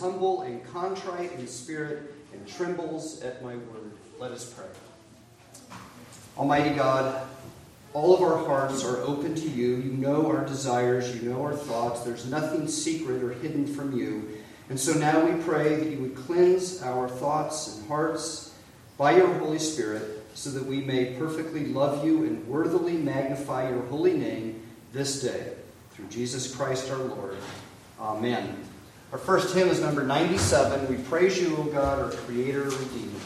humble and contrite in spirit and trembles at my word. Let us pray. Almighty God, all of our hearts are open to you. You know our desires, you know our thoughts. There's nothing secret or hidden from you. And so now we pray that you would cleanse our thoughts and hearts by your Holy Spirit so that we may perfectly love you and worthily magnify your holy name this day. Through Jesus Christ our Lord. Amen. Our first hymn is number 97. We praise you, O God, our Creator, Redeemer.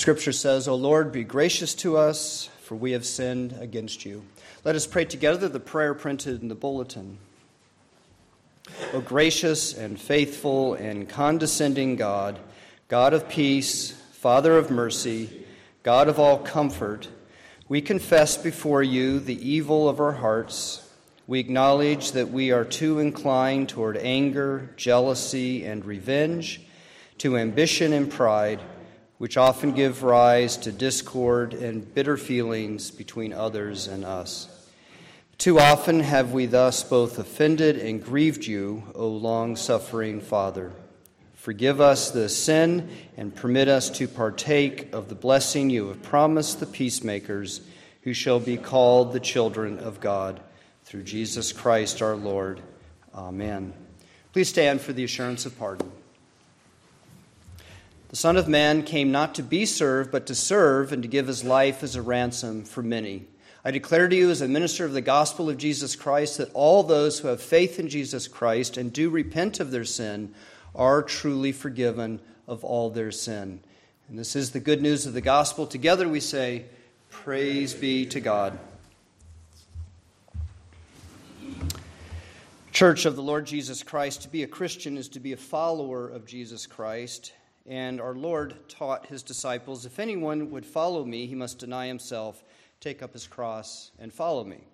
Scripture says, O Lord, be gracious to us, for we have sinned against you. Let us pray together the prayer printed in the bulletin. O gracious and faithful and condescending God, God of peace, Father of mercy, God of all comfort, we confess before you the evil of our hearts. We acknowledge that we are too inclined toward anger, jealousy, and revenge, to ambition and pride which often give rise to discord and bitter feelings between others and us. Too often have we thus both offended and grieved you, O long suffering Father. Forgive us the sin and permit us to partake of the blessing you have promised the peacemakers who shall be called the children of God. Through Jesus Christ our Lord. Amen. Please stand for the assurance of pardon. The Son of Man came not to be served, but to serve and to give his life as a ransom for many. I declare to you, as a minister of the gospel of Jesus Christ, that all those who have faith in Jesus Christ and do repent of their sin are truly forgiven of all their sin. And this is the good news of the gospel. Together we say, Praise be to God. Church of the Lord Jesus Christ, to be a Christian is to be a follower of Jesus Christ. And our Lord taught his disciples if anyone would follow me, he must deny himself, take up his cross, and follow me.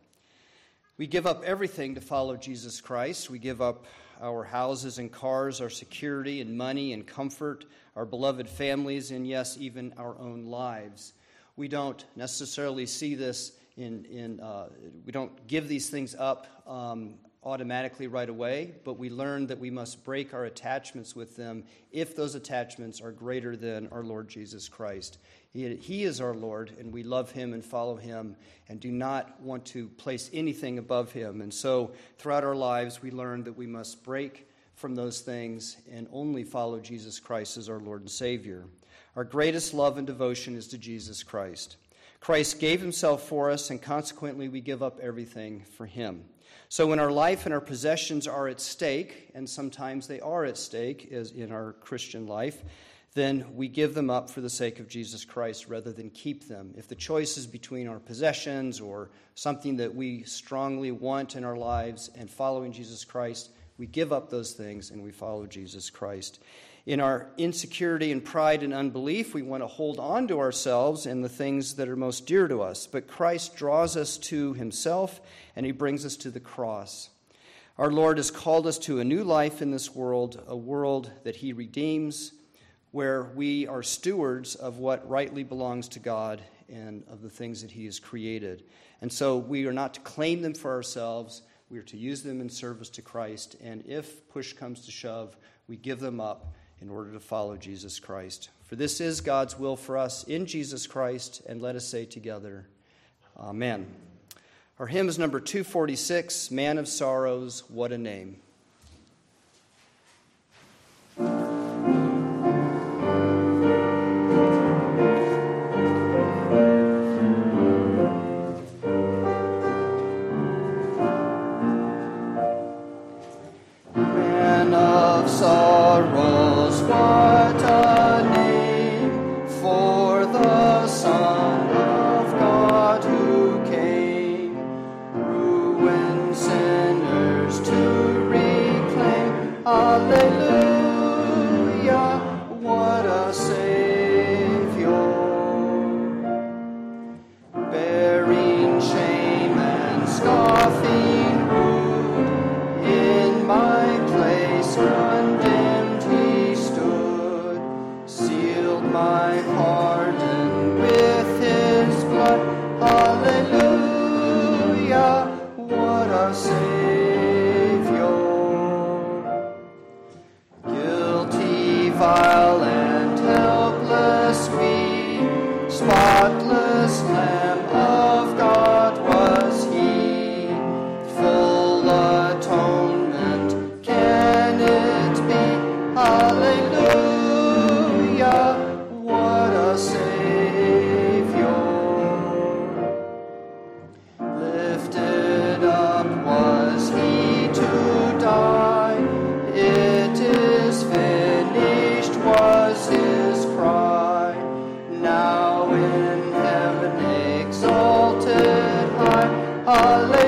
We give up everything to follow Jesus Christ. We give up our houses and cars, our security and money and comfort, our beloved families, and yes, even our own lives. We don't necessarily see this in, in uh, we don't give these things up um, automatically right away, but we learn that we must break our attachments with them if those attachments are greater than our Lord Jesus Christ. He, is our Lord, and we love him and follow him and do not want to place anything above him. And so, throughout our lives, we learn that we must break from those things and only follow Jesus Christ as our Lord and Savior. Our greatest love and devotion is to Jesus Christ. Christ gave himself for us, and consequently, we give up everything for him. So, when our life and our possessions are at stake, and sometimes they are at stake as in our Christian life, then we give them up for the sake of Jesus Christ rather than keep them. If the choice is between our possessions or something that we strongly want in our lives and following Jesus Christ, we give up those things and we follow Jesus Christ. In our insecurity and pride and unbelief, we want to hold on to ourselves and the things that are most dear to us. But Christ draws us to himself and he brings us to the cross. Our Lord has called us to a new life in this world, a world that he redeems where we are stewards of what rightly belongs to God and of the things that He has created. And so we are not to claim them for ourselves, we are to use them in service to Christ. And if push comes to shove, we give them up in order to follow Jesus Christ. For this is God's will for us in Jesus Christ, and let us say together, Amen. Our hymn is number 246 Man of Sorrows, What a Name. Part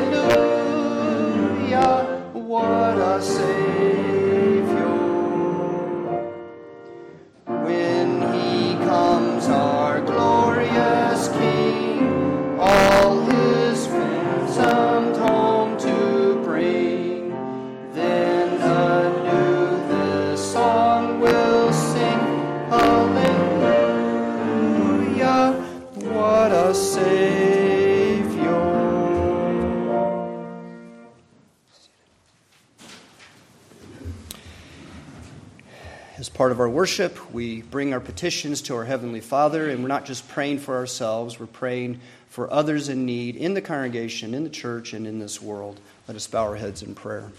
our worship, we bring our petitions to our Heavenly Father, and we're not just praying for ourselves, we're praying for others in need in the congregation, in the church, and in this world. Let us bow our heads in prayer.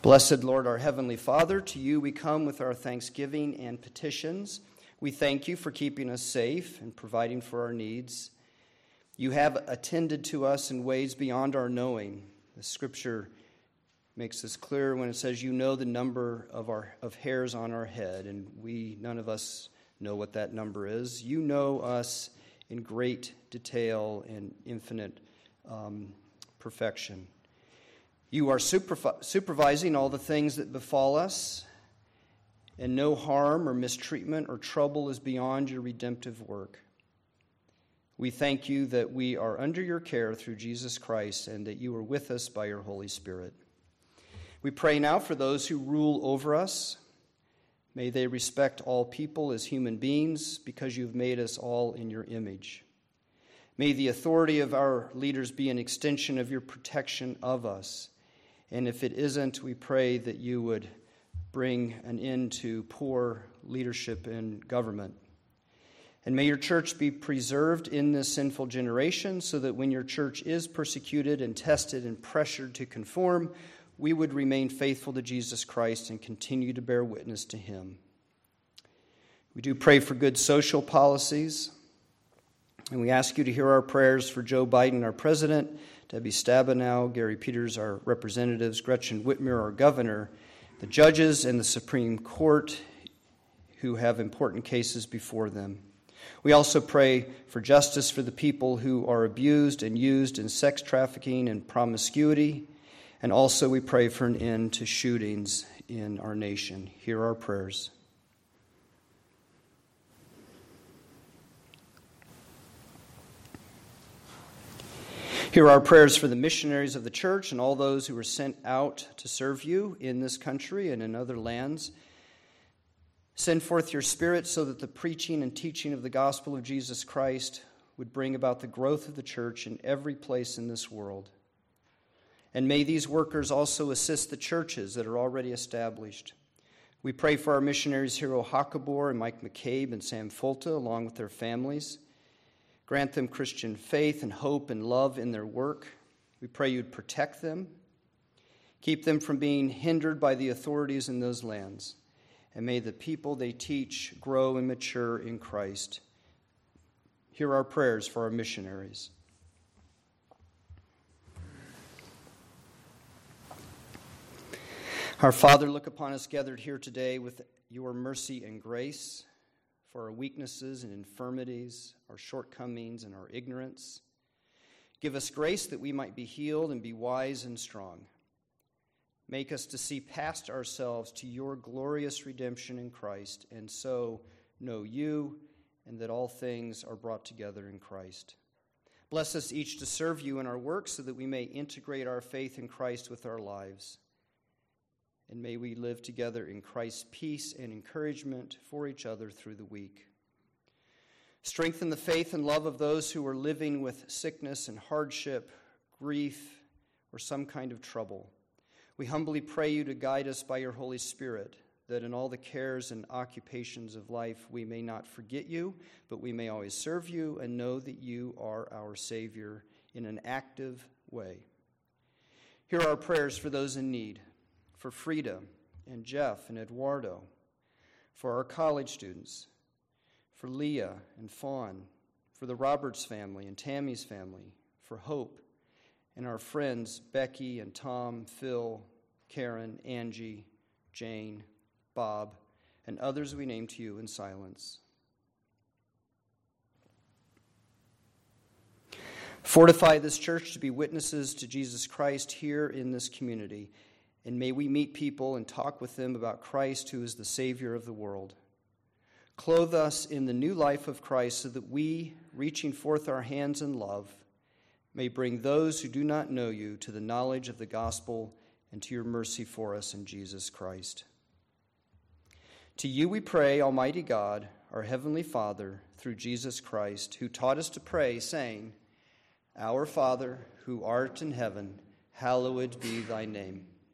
Blessed Lord, our Heavenly Father, to you we come with our thanksgiving and petitions. We thank you for keeping us safe and providing for our needs. You have attended to us in ways beyond our knowing. The scripture makes this clear when it says, You know the number of, our, of hairs on our head, and we, none of us, know what that number is. You know us in great detail and infinite um, perfection. You are supervising all the things that befall us, and no harm or mistreatment or trouble is beyond your redemptive work. We thank you that we are under your care through Jesus Christ and that you are with us by your Holy Spirit. We pray now for those who rule over us. May they respect all people as human beings because you've made us all in your image. May the authority of our leaders be an extension of your protection of us. And if it isn't, we pray that you would bring an end to poor leadership in government. And may your church be preserved in this sinful generation so that when your church is persecuted and tested and pressured to conform, we would remain faithful to Jesus Christ and continue to bear witness to him. We do pray for good social policies. And we ask you to hear our prayers for Joe Biden, our president, Debbie Stabenow, Gary Peters, our representatives, Gretchen Whitmer, our governor, the judges, and the Supreme Court who have important cases before them. We also pray for justice for the people who are abused and used in sex trafficking and promiscuity. And also, we pray for an end to shootings in our nation. Hear our prayers. Hear our prayers for the missionaries of the church and all those who were sent out to serve you in this country and in other lands. Send forth your Spirit so that the preaching and teaching of the gospel of Jesus Christ would bring about the growth of the church in every place in this world. And may these workers also assist the churches that are already established. We pray for our missionaries Hero Hakabor and Mike McCabe and Sam Fulta, along with their families. Grant them Christian faith and hope and love in their work. We pray you'd protect them, keep them from being hindered by the authorities in those lands, and may the people they teach grow and mature in Christ. Hear our prayers for our missionaries. Our Father, look upon us gathered here today with your mercy and grace for our weaknesses and infirmities, our shortcomings and our ignorance. Give us grace that we might be healed and be wise and strong. Make us to see past ourselves to your glorious redemption in Christ, and so know you, and that all things are brought together in Christ. Bless us each to serve you in our work so that we may integrate our faith in Christ with our lives and may we live together in Christ's peace and encouragement for each other through the week. Strengthen the faith and love of those who are living with sickness and hardship, grief, or some kind of trouble. We humbly pray you to guide us by your Holy Spirit, that in all the cares and occupations of life we may not forget you, but we may always serve you and know that you are our Savior in an active way. Hear our prayers for those in need for Frida and Jeff and Eduardo, for our college students, for Leah and Fawn, for the Roberts family and Tammy's family, for Hope, and our friends Becky and Tom, Phil, Karen, Angie, Jane, Bob, and others we name to you in silence. Fortify this church to be witnesses to Jesus Christ here in this community and may we meet people and talk with them about Christ, who is the Savior of the world. Clothe us in the new life of Christ so that we, reaching forth our hands in love, may bring those who do not know you to the knowledge of the gospel and to your mercy for us in Jesus Christ. To you we pray, Almighty God, our Heavenly Father, through Jesus Christ, who taught us to pray, saying, Our Father, who art in heaven, hallowed be thy name.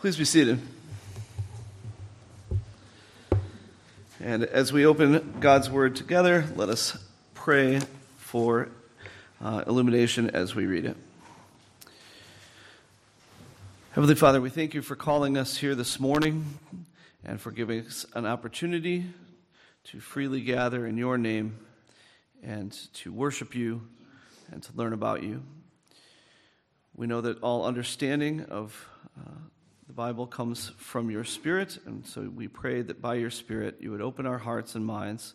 Please be seated. And as we open God's Word together, let us pray for uh, illumination as we read it. Heavenly Father, we thank you for calling us here this morning and for giving us an opportunity to freely gather in your name and to worship you and to learn about you. We know that all understanding of uh, the Bible comes from your Spirit, and so we pray that by your Spirit you would open our hearts and minds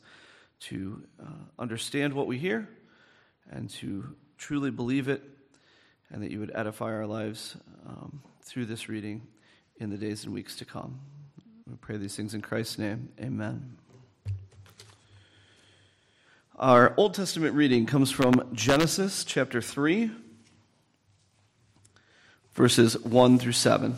to uh, understand what we hear and to truly believe it, and that you would edify our lives um, through this reading in the days and weeks to come. We pray these things in Christ's name. Amen. Our Old Testament reading comes from Genesis chapter 3, verses 1 through 7.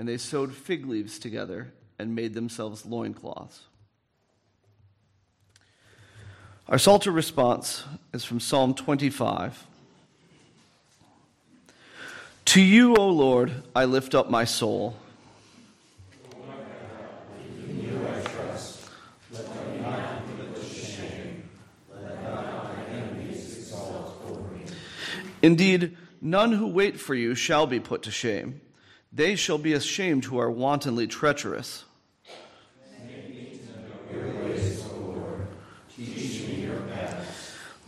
and they sewed fig leaves together and made themselves loincloths. Our Psalter response is from Psalm 25. To you, O Lord, I lift up my soul. Indeed, none who wait for you shall be put to shame. They shall be ashamed who are wantonly treacherous.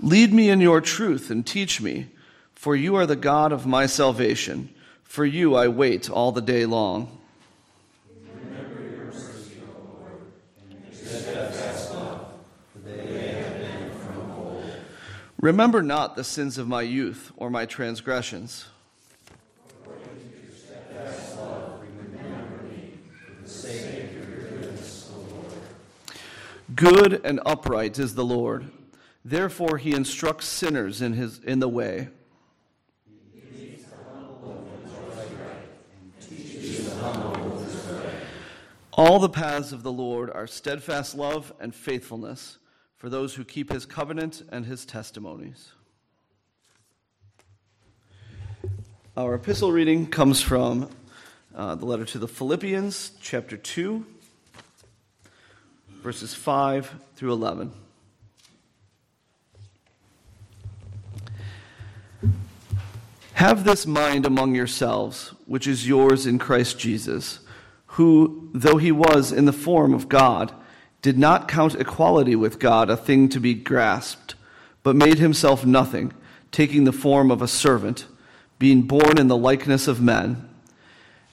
Lead me in your truth and teach me, for you are the God of my salvation. For you I wait all the day long. Remember not the sins of my youth or my transgressions. Good and upright is the Lord. Therefore he instructs sinners in, his, in the way. All the paths of the Lord are steadfast love and faithfulness for those who keep his covenant and his testimonies. Our epistle reading comes from uh, the letter to the Philippians, chapter 2 verses 5 through 11. Have this mind among yourselves, which is yours in Christ Jesus, who, though he was in the form of God, did not count equality with God a thing to be grasped, but made himself nothing, taking the form of a servant, being born in the likeness of men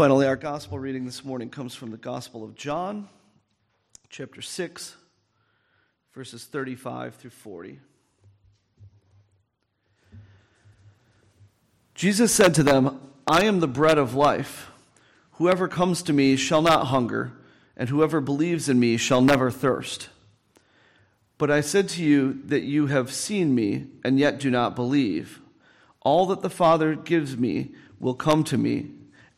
Finally, our gospel reading this morning comes from the Gospel of John, chapter 6, verses 35 through 40. Jesus said to them, I am the bread of life. Whoever comes to me shall not hunger, and whoever believes in me shall never thirst. But I said to you that you have seen me, and yet do not believe. All that the Father gives me will come to me,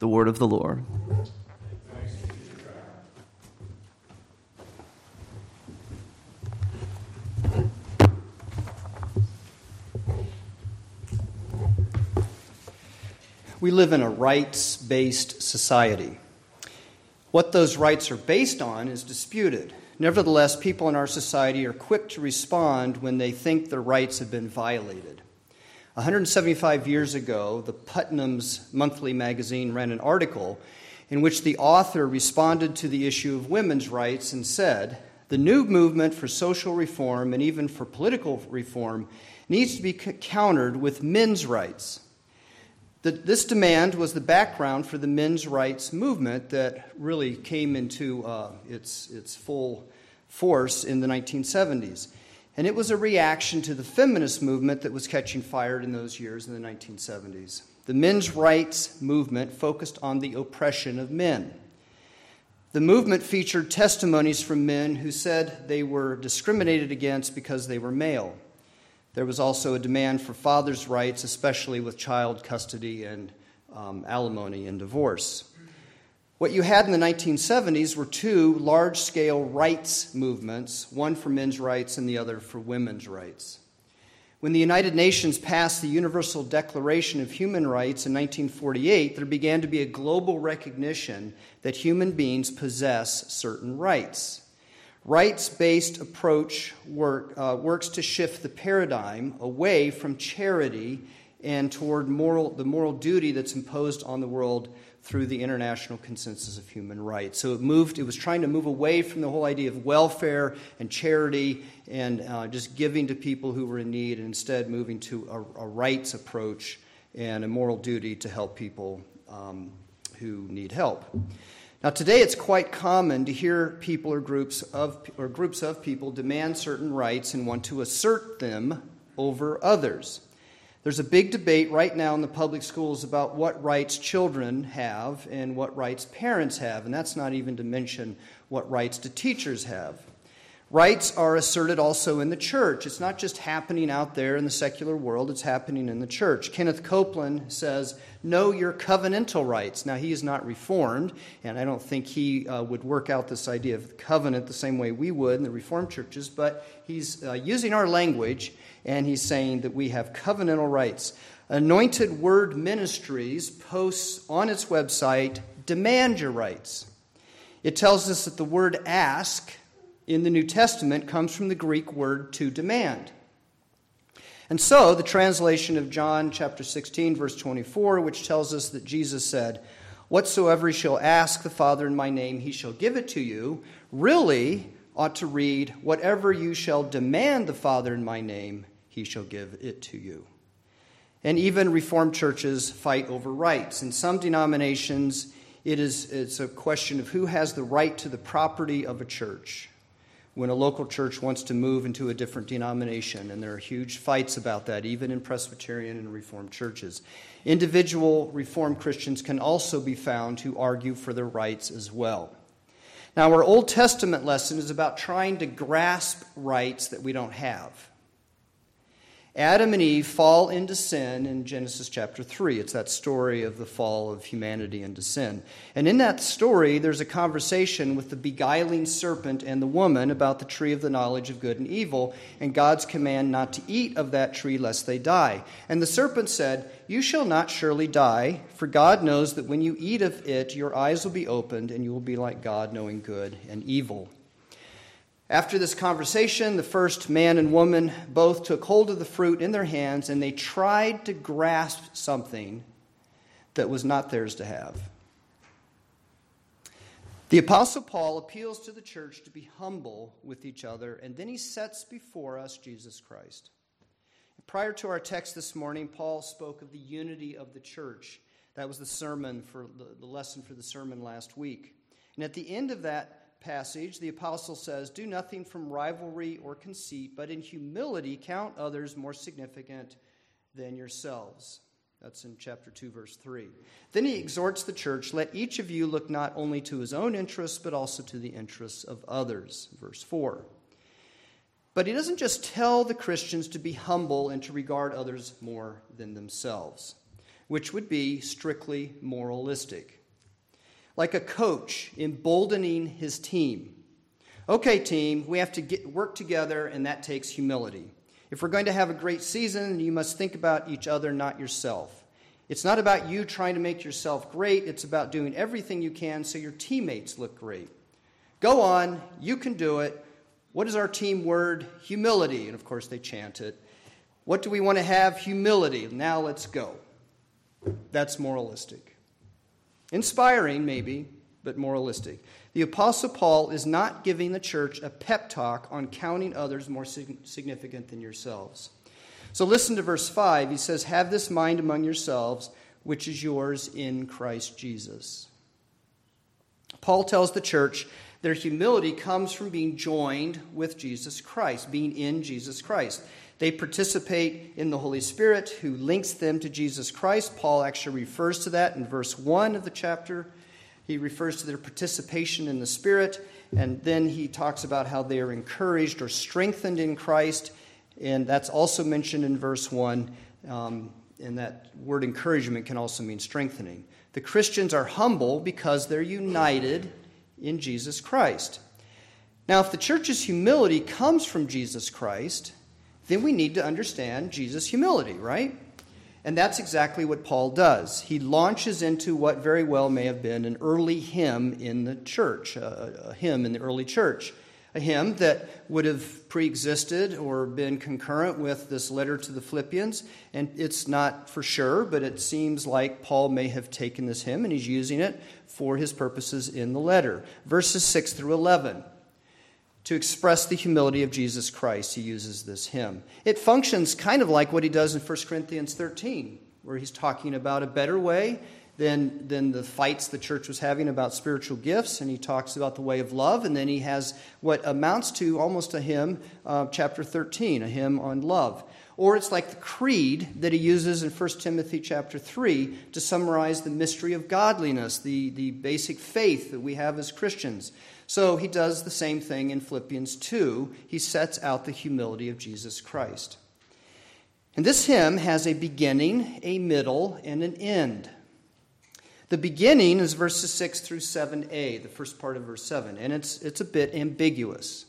The word of the Lord. We live in a rights based society. What those rights are based on is disputed. Nevertheless, people in our society are quick to respond when they think their rights have been violated. 175 years ago, the Putnam's Monthly magazine ran an article in which the author responded to the issue of women's rights and said, The new movement for social reform and even for political reform needs to be countered with men's rights. The, this demand was the background for the men's rights movement that really came into uh, its, its full force in the 1970s. And it was a reaction to the feminist movement that was catching fire in those years in the 1970s. The men's rights movement focused on the oppression of men. The movement featured testimonies from men who said they were discriminated against because they were male. There was also a demand for fathers' rights, especially with child custody and um, alimony and divorce. What you had in the 1970s were two large scale rights movements, one for men's rights and the other for women's rights. When the United Nations passed the Universal Declaration of Human Rights in 1948, there began to be a global recognition that human beings possess certain rights. Rights based approach work, uh, works to shift the paradigm away from charity and toward moral, the moral duty that's imposed on the world through the international consensus of human rights. So it moved, it was trying to move away from the whole idea of welfare and charity and uh, just giving to people who were in need, and instead moving to a, a rights approach and a moral duty to help people um, who need help. Now, today it's quite common to hear people or groups of, or groups of people demand certain rights and want to assert them over others. There's a big debate right now in the public schools about what rights children have and what rights parents have, and that's not even to mention what rights do teachers have. Rights are asserted also in the church. It's not just happening out there in the secular world, it's happening in the church. Kenneth Copeland says, Know your covenantal rights. Now, he is not reformed, and I don't think he uh, would work out this idea of covenant the same way we would in the reformed churches, but he's uh, using our language and he's saying that we have covenantal rights. Anointed Word Ministries posts on its website, Demand your rights. It tells us that the word ask in the New Testament comes from the Greek word to demand. And so, the translation of John chapter 16, verse 24, which tells us that Jesus said, Whatsoever he shall ask the Father in my name, he shall give it to you, really ought to read, Whatever you shall demand the Father in my name, he shall give it to you. And even Reformed churches fight over rights. In some denominations, it is, it's a question of who has the right to the property of a church when a local church wants to move into a different denomination, and there are huge fights about that, even in Presbyterian and Reformed churches. Individual Reformed Christians can also be found who argue for their rights as well. Now, our Old Testament lesson is about trying to grasp rights that we don't have. Adam and Eve fall into sin in Genesis chapter 3. It's that story of the fall of humanity into sin. And in that story, there's a conversation with the beguiling serpent and the woman about the tree of the knowledge of good and evil, and God's command not to eat of that tree lest they die. And the serpent said, You shall not surely die, for God knows that when you eat of it, your eyes will be opened, and you will be like God, knowing good and evil. After this conversation, the first man and woman both took hold of the fruit in their hands and they tried to grasp something that was not theirs to have. The Apostle Paul appeals to the church to be humble with each other, and then he sets before us Jesus Christ. Prior to our text this morning, Paul spoke of the unity of the church That was the sermon for the, lesson for the sermon last week. And at the end of that passage, the apostle says, Do nothing from rivalry or conceit, but in humility count others more significant than yourselves. That's in chapter 2, verse 3. Then he exhorts the church let each of you look not only to his own interests, but also to the interests of others. Verse 4. But he doesn't just tell the Christians to be humble and to regard others more than themselves, which would be strictly moralistic. Like a coach emboldening his team. Okay, team, we have to get, work together, and that takes humility. If we're going to have a great season, you must think about each other, not yourself. It's not about you trying to make yourself great, it's about doing everything you can so your teammates look great. Go on, you can do it. What is our team word? Humility. And of course, they chant it. What do we want to have? Humility. Now let's go. That's moralistic. Inspiring, maybe, but moralistic. The Apostle Paul is not giving the church a pep talk on counting others more significant than yourselves. So listen to verse 5. He says, Have this mind among yourselves, which is yours in Christ Jesus. Paul tells the church their humility comes from being joined with Jesus Christ, being in Jesus Christ. They participate in the Holy Spirit who links them to Jesus Christ. Paul actually refers to that in verse 1 of the chapter. He refers to their participation in the Spirit, and then he talks about how they are encouraged or strengthened in Christ, and that's also mentioned in verse 1. Um, and that word encouragement can also mean strengthening. The Christians are humble because they're united in Jesus Christ. Now, if the church's humility comes from Jesus Christ, then we need to understand Jesus' humility, right? And that's exactly what Paul does. He launches into what very well may have been an early hymn in the church, a, hymn in the early church, a hymn that would have pre existed or been concurrent with this letter to the Philippians. And it's not for sure, but it seems like Paul may have taken this hymn and he's using it for his purposes in the letter. Verses 6 through 11. To express the humility of Jesus Christ, he uses this hymn. It functions kind of like what he does in 1 Corinthians 13, where he's talking about a better way than, than the fights the church was having about spiritual gifts, and he talks about the way of love, and then he has what amounts to almost a hymn, uh, chapter 13, a hymn on love. Or it's like the creed that he uses in 1 Timothy chapter 3 to summarize the mystery of godliness, the, the basic faith that we have as Christians. So he does the same thing in Philippians 2. He sets out the humility of Jesus Christ. And this hymn has a beginning, a middle, and an end. The beginning is verses 6 through 7a, the first part of verse 7, and it's, it's a bit ambiguous.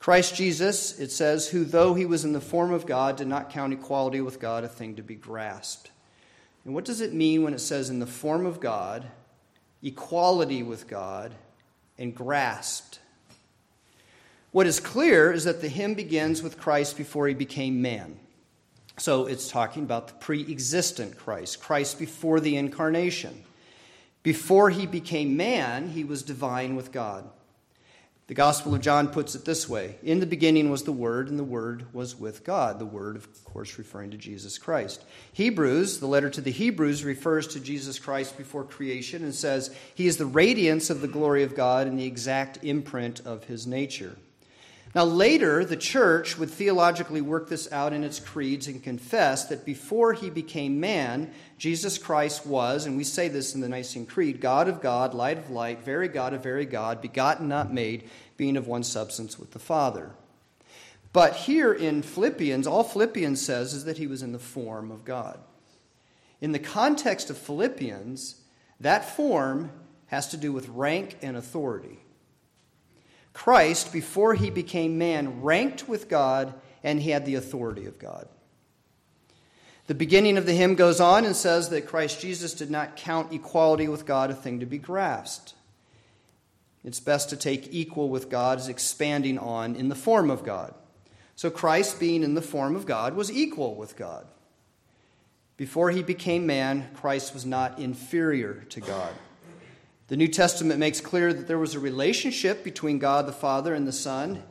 Christ Jesus, it says, who though he was in the form of God, did not count equality with God a thing to be grasped. And what does it mean when it says in the form of God, equality with God, and grasped. What is clear is that the hymn begins with Christ before he became man. So it's talking about the pre existent Christ, Christ before the incarnation. Before he became man, he was divine with God. The Gospel of John puts it this way In the beginning was the Word, and the Word was with God. The Word, of course, referring to Jesus Christ. Hebrews, the letter to the Hebrews, refers to Jesus Christ before creation and says, He is the radiance of the glory of God and the exact imprint of His nature. Now, later, the church would theologically work this out in its creeds and confess that before he became man, Jesus Christ was, and we say this in the Nicene Creed, God of God, light of light, very God of very God, begotten, not made, being of one substance with the Father. But here in Philippians, all Philippians says is that he was in the form of God. In the context of Philippians, that form has to do with rank and authority. Christ, before he became man, ranked with God and he had the authority of God. The beginning of the hymn goes on and says that Christ Jesus did not count equality with God a thing to be grasped. It's best to take equal with God as expanding on in the form of God. So Christ, being in the form of God, was equal with God. Before he became man, Christ was not inferior to God. The New Testament makes clear that there was a relationship between God the Father and the Son,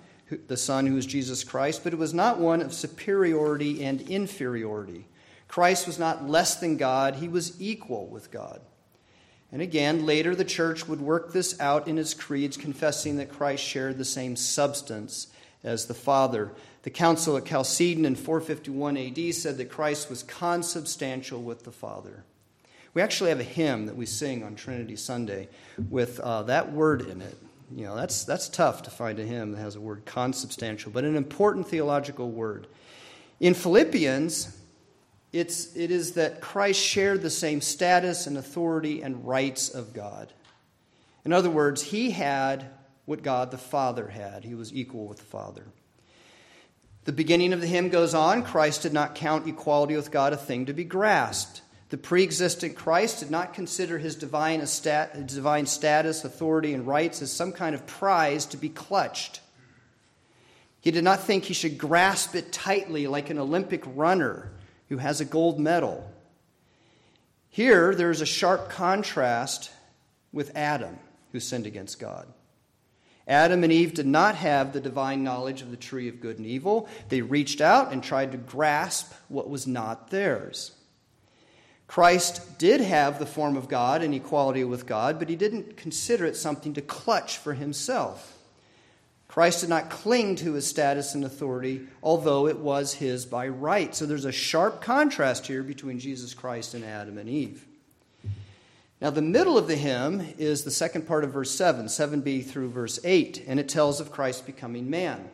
the Son who is Jesus Christ, but it was not one of superiority and inferiority. Christ was not less than God, he was equal with God. And again, later the church would work this out in its creeds, confessing that Christ shared the same substance as the Father. The Council at Chalcedon in 451 AD said that Christ was consubstantial with the Father. We actually have a hymn that we sing on Trinity Sunday with uh, that word in it. You know, that's, that's tough to find a hymn that has a word consubstantial, but an important theological word. In Philippians, it's, it is that Christ shared the same status and authority and rights of God. In other words, he had what God the Father had, he was equal with the Father. The beginning of the hymn goes on Christ did not count equality with God a thing to be grasped. The pre existent Christ did not consider his divine, divine status, authority, and rights as some kind of prize to be clutched. He did not think he should grasp it tightly like an Olympic runner who has a gold medal. Here, there's a sharp contrast with Adam, who sinned against God. Adam and Eve did not have the divine knowledge of the tree of good and evil. They reached out and tried to grasp what was not theirs. Christ did have the form of God and equality with God, but he didn't consider it something to clutch for himself. Christ did not cling to his status and authority, although it was his by right. So there's a sharp contrast here between Jesus Christ and Adam and Eve. Now, the middle of the hymn is the second part of verse 7, 7b through verse 8, and it tells of Christ becoming man.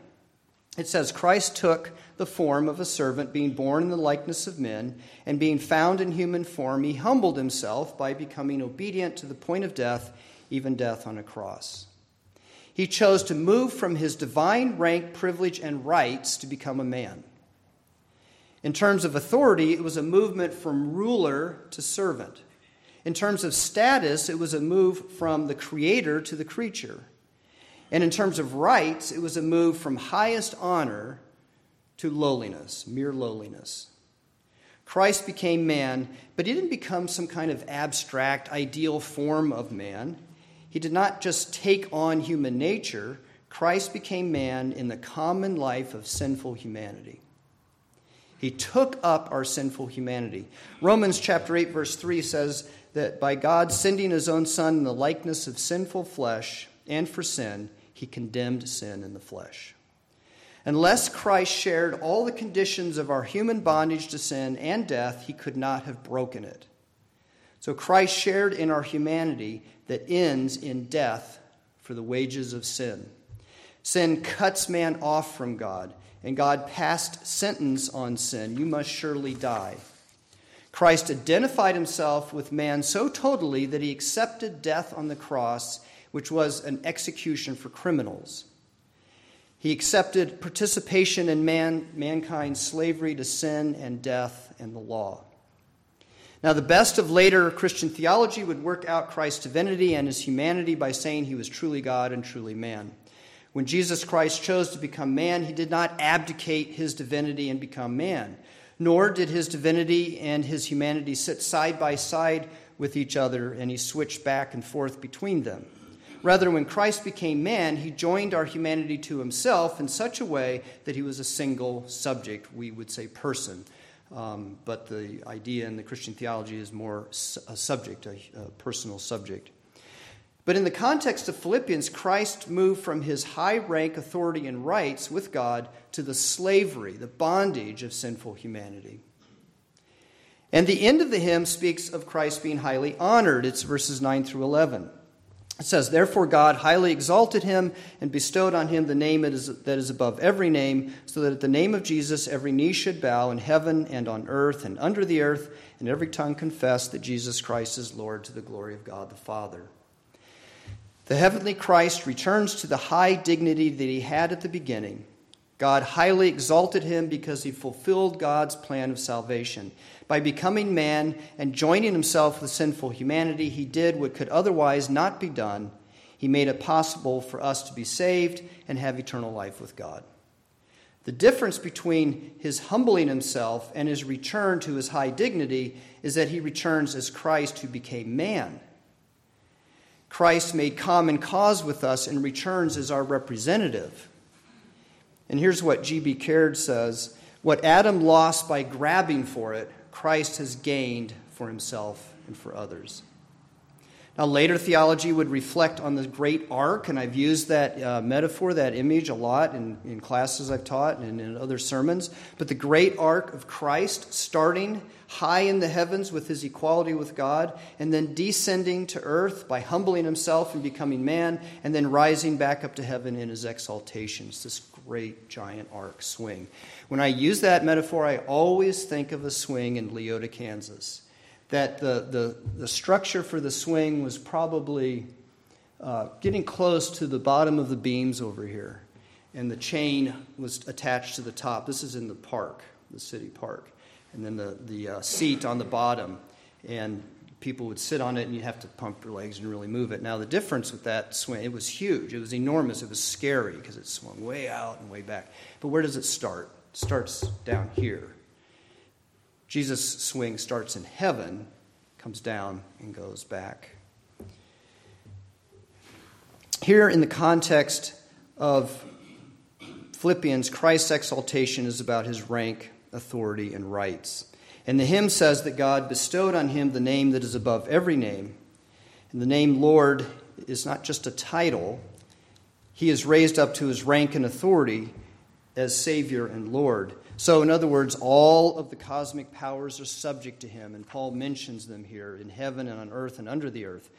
It says, Christ took the form of a servant, being born in the likeness of men, and being found in human form, he humbled himself by becoming obedient to the point of death, even death on a cross. He chose to move from his divine rank, privilege, and rights to become a man. In terms of authority, it was a movement from ruler to servant. In terms of status, it was a move from the creator to the creature. And in terms of rights, it was a move from highest honor to lowliness, mere lowliness. Christ became man, but he didn't become some kind of abstract, ideal form of man. He did not just take on human nature, Christ became man in the common life of sinful humanity. He took up our sinful humanity. Romans chapter 8 verse 3 says that by God sending his own son in the likeness of sinful flesh and for sin, he condemned sin in the flesh. Unless Christ shared all the conditions of our human bondage to sin and death, he could not have broken it. So Christ shared in our humanity that ends in death for the wages of sin. Sin cuts man off from God, and God passed sentence on sin. You must surely die. Christ identified himself with man so totally that he accepted death on the cross, which was an execution for criminals. He accepted participation in man, mankind's slavery to sin and death and the law. Now, the best of later Christian theology would work out Christ's divinity and his humanity by saying he was truly God and truly man. When Jesus Christ chose to become man, he did not abdicate his divinity and become man, nor did his divinity and his humanity sit side by side with each other and he switched back and forth between them. Rather, when Christ became man, he joined our humanity to himself in such a way that he was a single subject, we would say person, um, but the idea in the Christian theology is more a subject, a, a personal subject. But in the context of Philippians, Christ moved from his high rank, authority, and rights with God to the slavery, the bondage of sinful humanity. And the end of the hymn speaks of Christ being highly honored. It's verses 9 through 11. It says, Therefore God highly exalted him and bestowed on him the name that is, above every name, so that at the name of Jesus every knee should bow in heaven and on earth and under the earth, and every tongue confess that Jesus Christ is Lord to the glory of God the Father. The heavenly Christ returns to the high dignity that he had at the beginning. God highly exalted him because he fulfilled God's plan of salvation. By becoming man and joining himself with sinful humanity, he did what could otherwise not be done. He made it possible for us to be saved and have eternal life with God. The difference between his humbling himself and his return to his high dignity is that he returns as Christ who became man. Christ made common cause with us and returns as our representative. And here's what G.B. Caird says What Adam lost by grabbing for it, Christ has gained for himself and for others. Now, later theology would reflect on the great arc, and I've used that uh, metaphor, that image, a lot in, in classes I've taught and in other sermons. But the great arc of Christ starting high in the heavens with his equality with God, and then descending to earth by humbling himself and becoming man, and then rising back up to heaven in his exaltation. It's this great giant arc swing. When I use that metaphor, I always think of a swing in Leoti, Kansas that the, the, the structure for the swing was probably uh, getting close to the bottom of the beams over here. And the chain was attached to the top. This is in the park, the city park. And then the, the uh, seat on the bottom. And people would sit on it and you'd have to pump your legs and really move it. Now, the difference with that swing, it was huge. It was enormous. It was scary because it swung way out and way back. But where does it start? Starts down here. Jesus' swing starts in heaven, comes down, and goes back. Here, in the context of Philippians, Christ's exaltation is about his rank, authority, and rights. And the hymn says that God bestowed on him the name that is above every name. And the name Lord is not just a title, he is raised up to his rank and authority as Savior and Lord. So, in other words, all of the cosmic powers are subject to him, and Paul mentions them here in heaven and on earth and under the earth.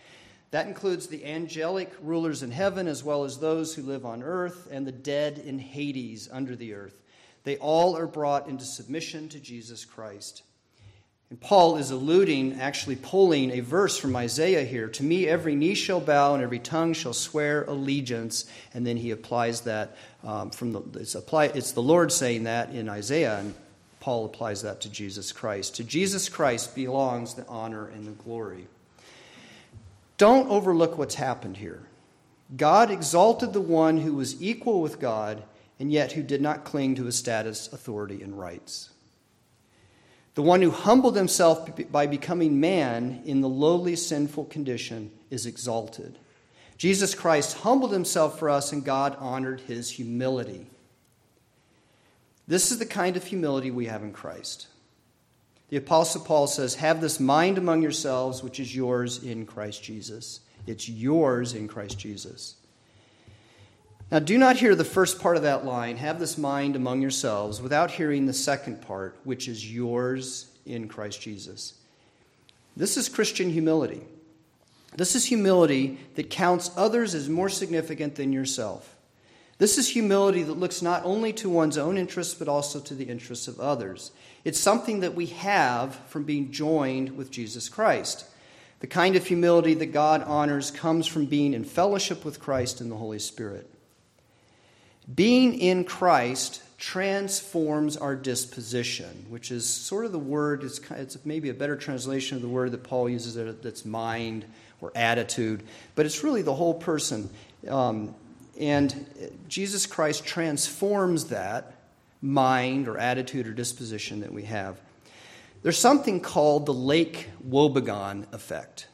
That includes the angelic rulers in heaven, as well as those who live on earth, and the dead in Hades under the earth. They all are brought into submission to Jesus Christ. And Paul is alluding, actually pulling a verse from Isaiah here. To me, every knee shall bow and every tongue shall swear allegiance. And then he applies that um, from the, it's, apply, it's the Lord saying that in Isaiah, and Paul applies that to Jesus Christ. To Jesus Christ belongs the honor and the glory. Don't overlook what's happened here. God exalted the one who was equal with God and yet who did not cling to his status, authority, and rights. The one who humbled himself by becoming man in the lowly, sinful condition is exalted. Jesus Christ humbled himself for us, and God honored his humility. This is the kind of humility we have in Christ. The Apostle Paul says, Have this mind among yourselves, which is yours in Christ Jesus. It's yours in Christ Jesus. Now, do not hear the first part of that line, have this mind among yourselves, without hearing the second part, which is yours in Christ Jesus. This is Christian humility. This is humility that counts others as more significant than yourself. This is humility that looks not only to one's own interests, but also to the interests of others. It's something that we have from being joined with Jesus Christ. The kind of humility that God honors comes from being in fellowship with Christ and the Holy Spirit. Being in Christ transforms our disposition, which is sort of the word, it's, it's maybe a better translation of the word that Paul uses that's mind or attitude, but it's really the whole person. Um, and Jesus Christ transforms that mind or attitude or disposition that we have. There's something called the Lake Wobegon effect.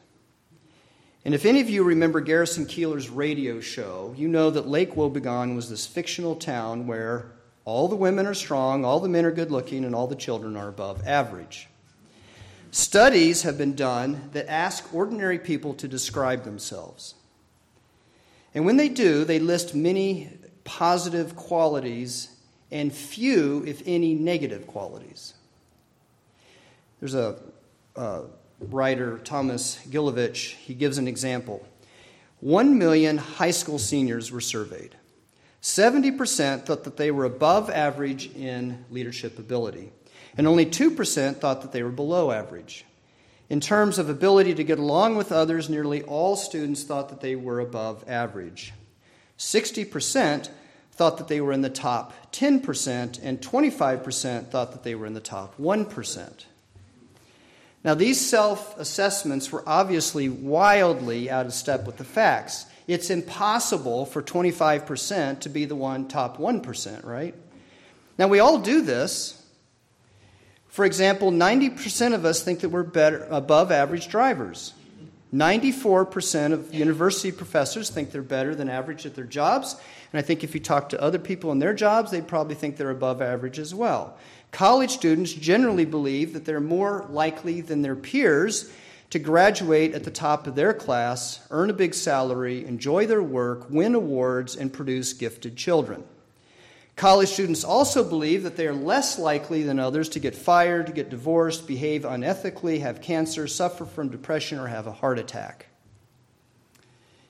And if any of you remember Garrison Keillor's radio show, you know that Lake Wobegon was this fictional town where all the women are strong, all the men are good looking, and all the children are above average. Studies have been done that ask ordinary people to describe themselves. And when they do, they list many positive qualities and few, if any, negative qualities. There's a, a writer, Thomas Gilovich, he gives an example. One million high school seniors were surveyed. 70% thought that they were above average in leadership ability, and only 2% thought that they were below average. In terms of ability to get along with others, nearly all students thought that they were above average. 60% thought that they were in the top 10%, and 25% thought that they were in the top 1%. Now, these self assessments were obviously wildly out of step with the facts. It's impossible for 25% to be the one top 1%, right? Now, we all do this. For example, 90% of us think that we're better above average drivers. 94% of university professors think they're better than average at their jobs. And I think if you talk to other people in their jobs, they'd probably think they're above average as well. College students generally believe that they're more likely than their peers to graduate at the top of their class, earn a big salary, enjoy their work, win awards, and produce gifted children. College students also believe that they are less likely than others to get fired, get divorced, behave unethically, have cancer, suffer from depression, or have a heart attack.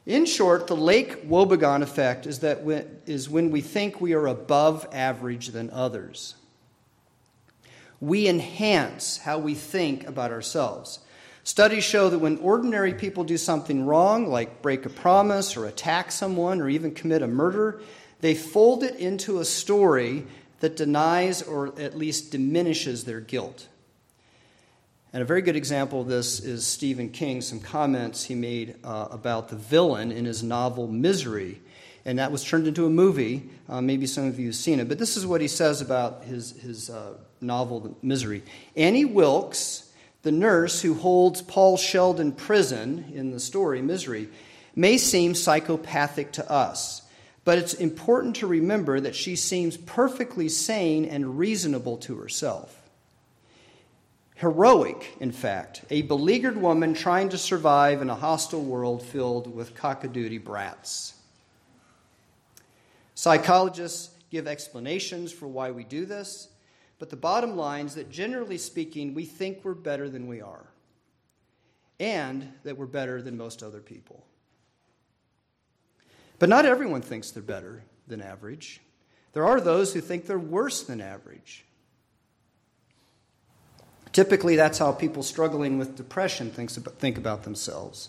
In short, the Lake Wobegon effect is, that is when we think we are above average than others. We enhance how we think about ourselves. Studies show that when ordinary people do something wrong, like break a promise or attack someone or even commit a murder, they fold it into a story that denies or at least diminishes their guilt. And a very good example of this is Stephen King, some comments he made uh, about the villain in his novel Misery. And that was turned into a movie. Uh, maybe some of you have seen it. But this is what he says about his, his uh, novel Misery. Annie Wilkes, the nurse who holds Paul Sheldon prison in the story Misery, may seem psychopathic to us. But it's important to remember that she seems perfectly sane and reasonable to herself. Heroic, in fact, a beleaguered woman trying to survive in a hostile world filled with cockadoodie brats. Psychologists give explanations for why we do this, but the bottom line is that generally speaking, we think we're better than we are, and that we're better than most other people. But not everyone thinks they're better than average. There are those who think they're worse than average. Typically, that's how people struggling with depression think about themselves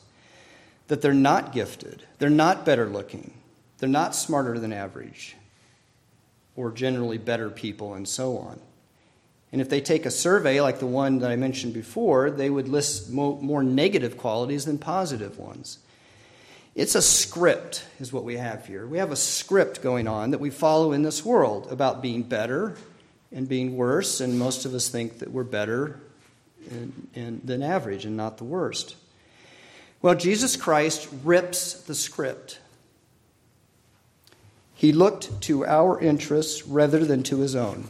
that they're not gifted, they're not better looking, they're not smarter than average, or generally better people, and so on. And if they take a survey like the one that I mentioned before, they would list more negative qualities than positive ones. It's a script, is what we have here. We have a script going on that we follow in this world about being better and being worse, and most of us think that we're better than average and not the worst. Well, Jesus Christ rips the script. He looked to our interests rather than to his own.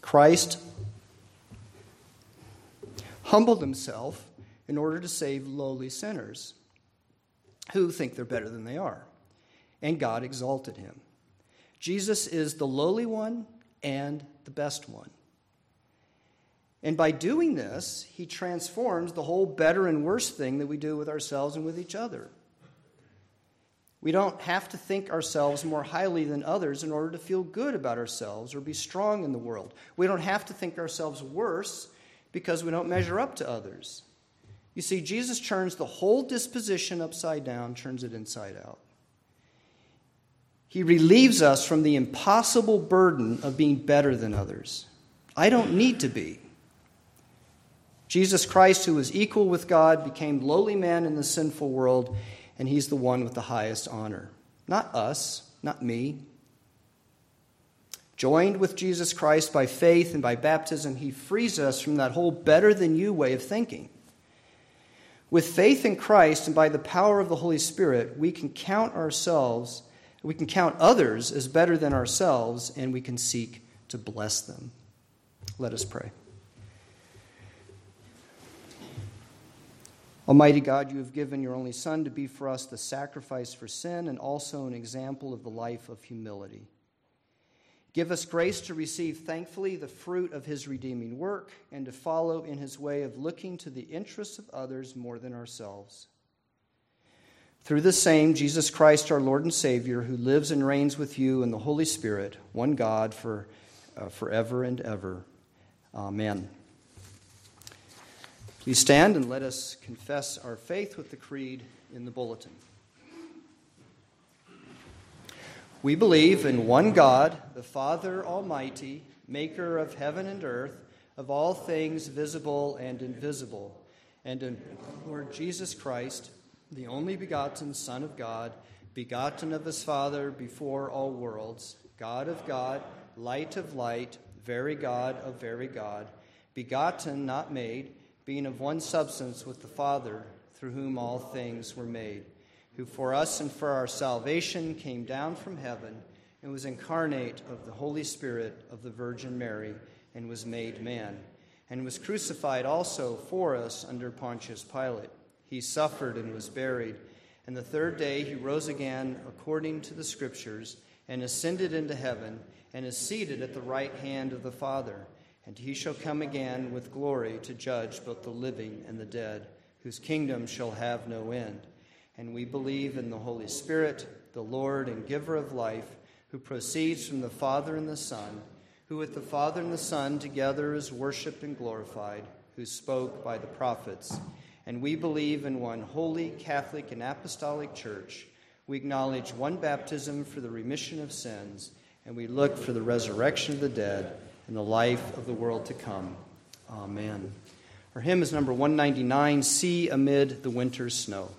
Christ humbled himself in order to save lowly sinners who think they're better than they are. And God exalted him. Jesus is the lowly one and the best one. And by doing this, he transforms the whole better and worse thing that we do with ourselves and with each other. We don't have to think ourselves more highly than others in order to feel good about ourselves or be strong in the world. We don't have to think ourselves worse because we don't measure up to others. You see, Jesus turns the whole disposition upside down, turns it inside out. He relieves us from the impossible burden of being better than others. I don't need to be. Jesus Christ, who was equal with God, became lowly man in the sinful world, and he's the one with the highest honor. Not us, not me. Joined with Jesus Christ by faith and by baptism, he frees us from that whole better than you way of thinking. With faith in Christ and by the power of the Holy Spirit, we can count ourselves, we can count others as better than ourselves, and we can seek to bless them. Let us pray. Almighty God, you have given your only Son to be for us the sacrifice for sin and also an example of the life of humility. Give us grace to receive thankfully the fruit of his redeeming work and to follow in his way of looking to the interests of others more than ourselves. Through the same Jesus Christ, our Lord and Savior, who lives and reigns with you in the Holy Spirit, one God for uh, forever and ever. Amen. Please stand and let us confess our faith with the creed in the bulletin. We believe in one God, the Father Almighty, maker of heaven and earth, of all things visible and invisible, and in Lord Jesus Christ, the only begotten Son of God, begotten of his Father before all worlds, God of God, light of light, very God of very God, begotten, not made, being of one substance with the Father through whom all things were made, who for us and for our salvation came down from heaven and was incarnate of the Holy Spirit of the Virgin Mary and was made man, and was crucified also for us under Pontius Pilate. He suffered and was buried, and the third day he rose again according to the Scriptures and ascended into heaven and is seated at the right hand of the Father. And he shall come again with glory to judge both the living and the dead whose kingdom shall have no end. And we believe in the Holy Spirit, the Lord and giver of life, who proceeds from the Father and the Son, who with the Father and the Son together is worshiped and glorified, who spoke by the prophets. And we believe in one holy, Catholic, and Apostolic Church. We acknowledge one baptism for the remission of sins, and we look for the resurrection of the dead and the life of the world to come. Amen. Our hymn is number 199 See Amid the Winter's Snow.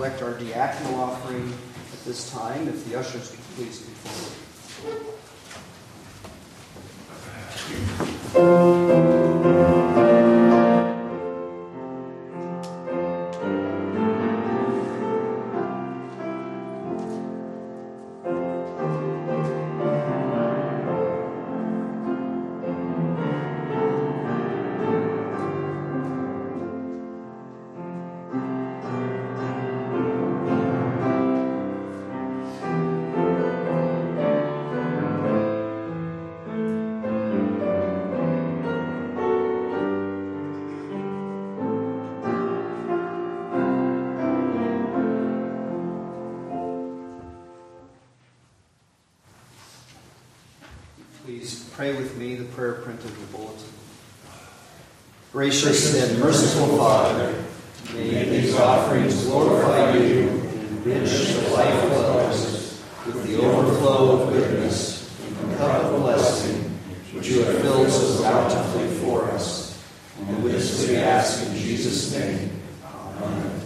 Collect our diaconal offering at this time. If the ushers pray with me the prayer printed in the bulletin. Gracious and merciful Father, may these offerings glorify you and enrich the life of others with the overflow of goodness and cup of blessing which you have filled so bountifully for us. And this we ask in Jesus' name. Amen.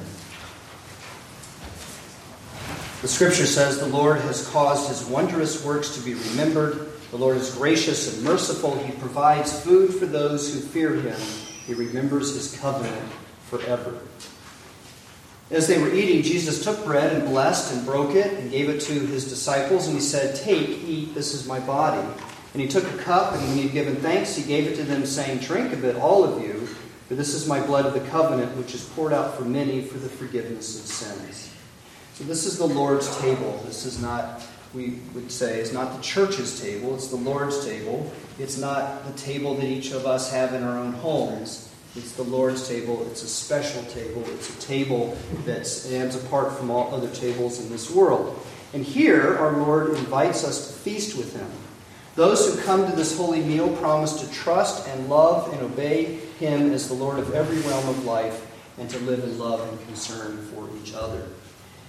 The scripture says the Lord has caused his wondrous works to be remembered the Lord is gracious and merciful. He provides food for those who fear him. He remembers his covenant forever. As they were eating, Jesus took bread and blessed and broke it and gave it to his disciples. And he said, Take, eat, this is my body. And he took a cup, and when he had given thanks, he gave it to them, saying, Drink of it, all of you, for this is my blood of the covenant, which is poured out for many for the forgiveness of sins. So this is the Lord's table. This is not we would say is not the church's table, it's the Lord's table. It's not the table that each of us have in our own homes. It's the Lord's table. It's a special table. It's a table that stands apart from all other tables in this world. And here, our Lord invites us to feast with Him. Those who come to this holy meal promise to trust and love and obey Him as the Lord of every realm of life and to live in love and concern for each other.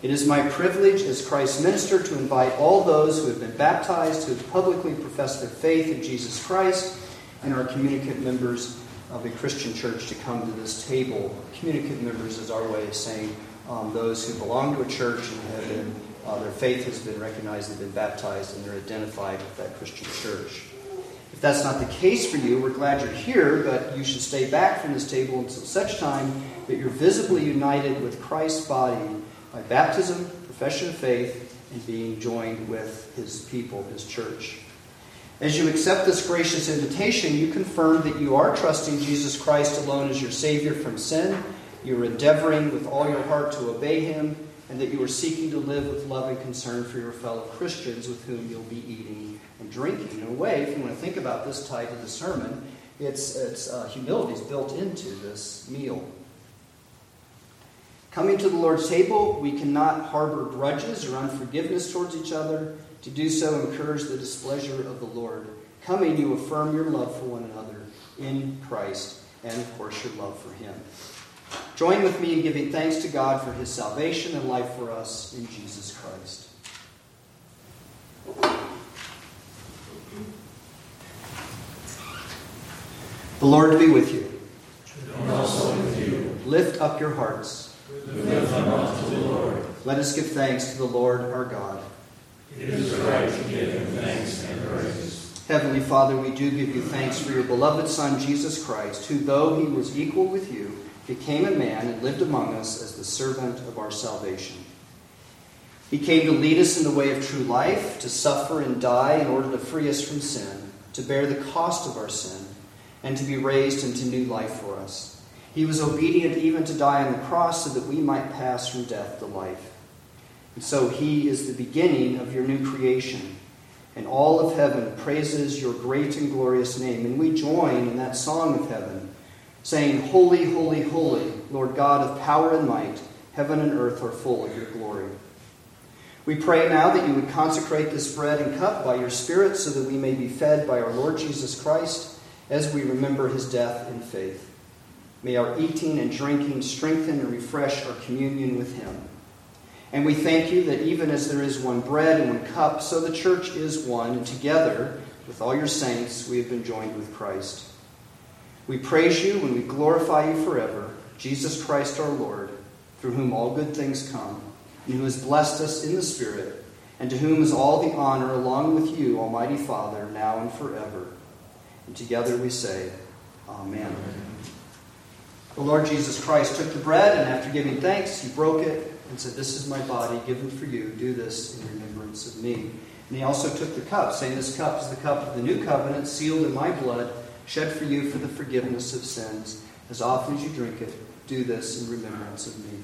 It is my privilege as Christ's minister to invite all those who have been baptized, who have publicly professed their faith in Jesus Christ, and are communicant members of a Christian church to come to this table. Communicant members is our way of saying um, those who belong to a church and have been, uh, their faith has been recognized, they've been baptized, and they're identified with that Christian church. If that's not the case for you, we're glad you're here, but you should stay back from this table until such time that you're visibly united with Christ's body by baptism, profession of faith, and being joined with his people, his church. As you accept this gracious invitation, you confirm that you are trusting Jesus Christ alone as your Savior from sin. You are endeavoring with all your heart to obey Him, and that you are seeking to live with love and concern for your fellow Christians with whom you'll be eating and drinking. In a way, if you want to think about this tied to the sermon, it's, it's uh, humility is built into this meal. Coming to the Lord's table, we cannot harbor grudges or unforgiveness towards each other. To do so incurs the displeasure of the Lord. Coming, you affirm your love for one another in Christ and, of course, your love for Him. Join with me in giving thanks to God for His salvation and life for us in Jesus Christ. The Lord be with you. And also with you. Lift up your hearts. Let us give thanks to the Lord our God. It is right to give him thanks and praise. Heavenly Father, we do give you thanks for your beloved Son, Jesus Christ, who, though he was equal with you, became a man and lived among us as the servant of our salvation. He came to lead us in the way of true life, to suffer and die in order to free us from sin, to bear the cost of our sin, and to be raised into new life for us. He was obedient even to die on the cross so that we might pass from death to life. And so he is the beginning of your new creation. And all of heaven praises your great and glorious name. And we join in that song of heaven, saying, Holy, holy, holy, Lord God of power and might, heaven and earth are full of your glory. We pray now that you would consecrate this bread and cup by your Spirit so that we may be fed by our Lord Jesus Christ as we remember his death in faith. May our eating and drinking strengthen and refresh our communion with Him. And we thank you that even as there is one bread and one cup, so the church is one, and together, with all your saints, we have been joined with Christ. We praise you and we glorify you forever, Jesus Christ our Lord. through whom all good things come, and who has blessed us in the Spirit, and to whom is all the honor along with you, Almighty Father, now and forever. And together we say, Amen. The Lord Jesus Christ took the bread, and after giving thanks, he broke it and said, This is my body given for you. Do this in remembrance of me. And he also took the cup, saying, This cup is the cup of the new covenant, sealed in my blood, shed for you for the forgiveness of sins. As often as you drink it, do this in remembrance of me.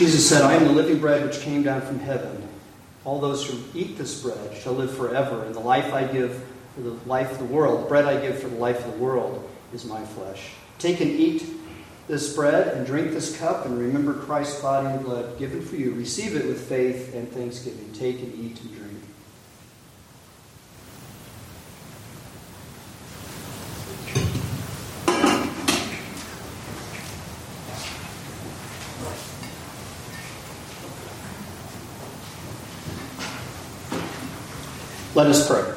Jesus said, I am the living bread which came down from heaven. All those who eat this bread shall live forever, and the life I give for the life of the world, the bread I give for the life of the world, is my flesh. Take and eat this bread and drink this cup, and remember Christ's body and blood given for you. Receive it with faith and thanksgiving. Take and eat and drink. Let us pray.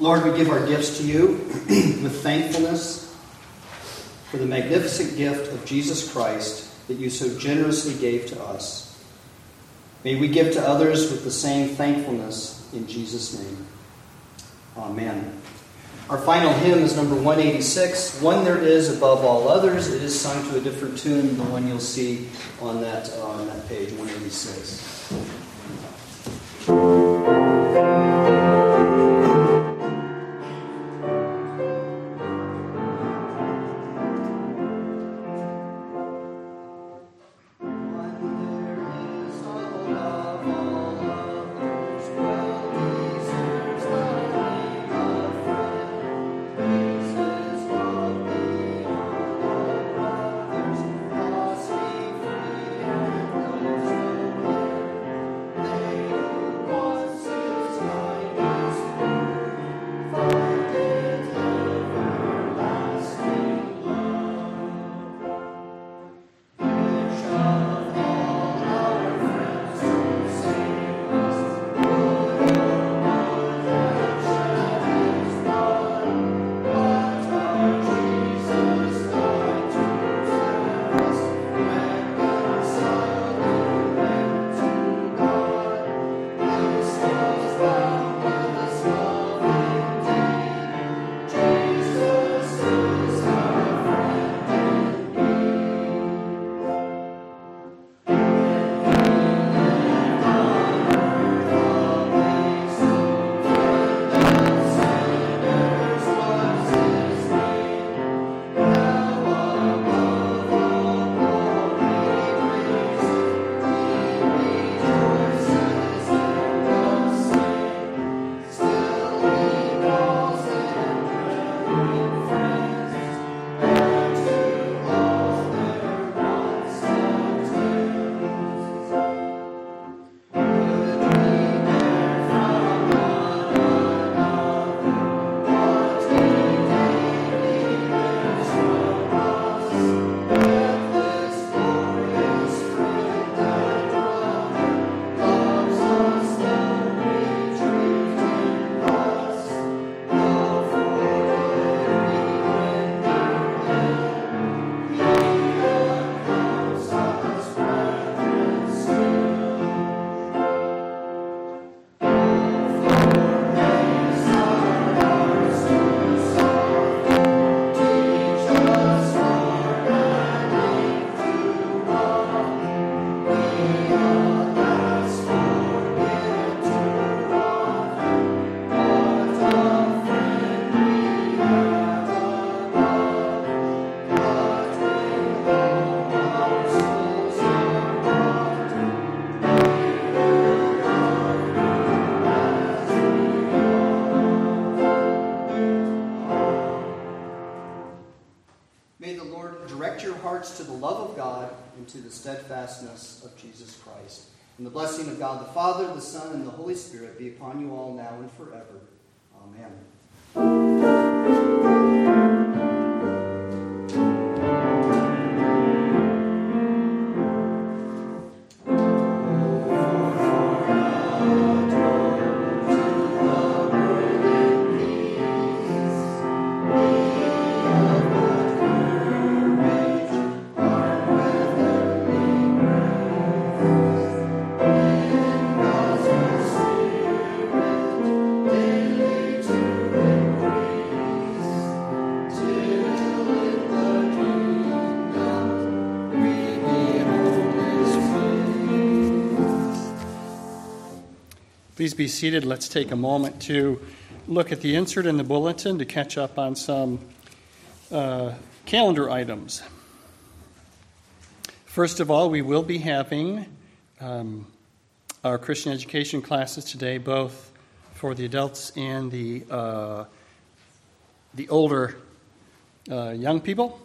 Lord, we give our gifts to you with thankfulness for the magnificent gift of Jesus Christ that you so generously gave to us. May we give to others with the same thankfulness in Jesus' name. Amen. Our final hymn is number 186, One There Is Above All Others. It is sung to a different tune than the one you'll see on that, uh, on that page, 186. Into the steadfastness of Jesus Christ. And the blessing of God the Father, the Son, and the Holy Spirit be upon you all now and forever. Amen. Please be seated. Let's take a moment to look at the insert in the bulletin to catch up on some uh, calendar items. First of all, we will be having um, our Christian education classes today, both for the adults and the uh, the older uh, young people.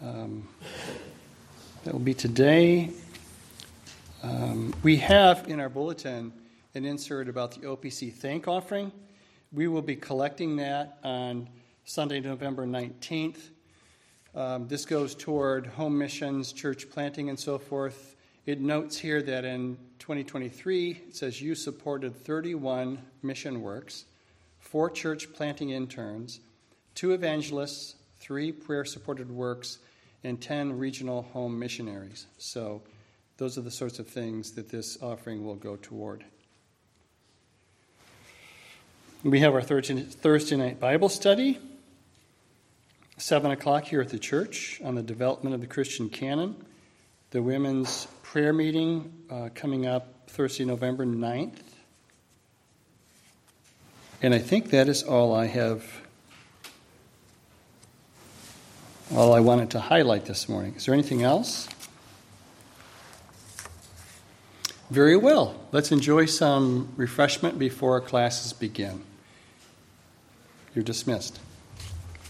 Um, that will be today um, we have in our bulletin an insert about the OPC thank offering. We will be collecting that on Sunday, November 19th. Um, this goes toward home missions, church planting, and so forth. It notes here that in 2023, it says you supported 31 mission works, four church planting interns, two evangelists, three prayer supported works, and 10 regional home missionaries. So those are the sorts of things that this offering will go toward. We have our Thursday night Bible study, 7 o'clock here at the church on the development of the Christian canon. The women's prayer meeting uh, coming up Thursday, November 9th. And I think that is all I have, all I wanted to highlight this morning. Is there anything else? Very well. Let's enjoy some refreshment before our classes begin. You're dismissed.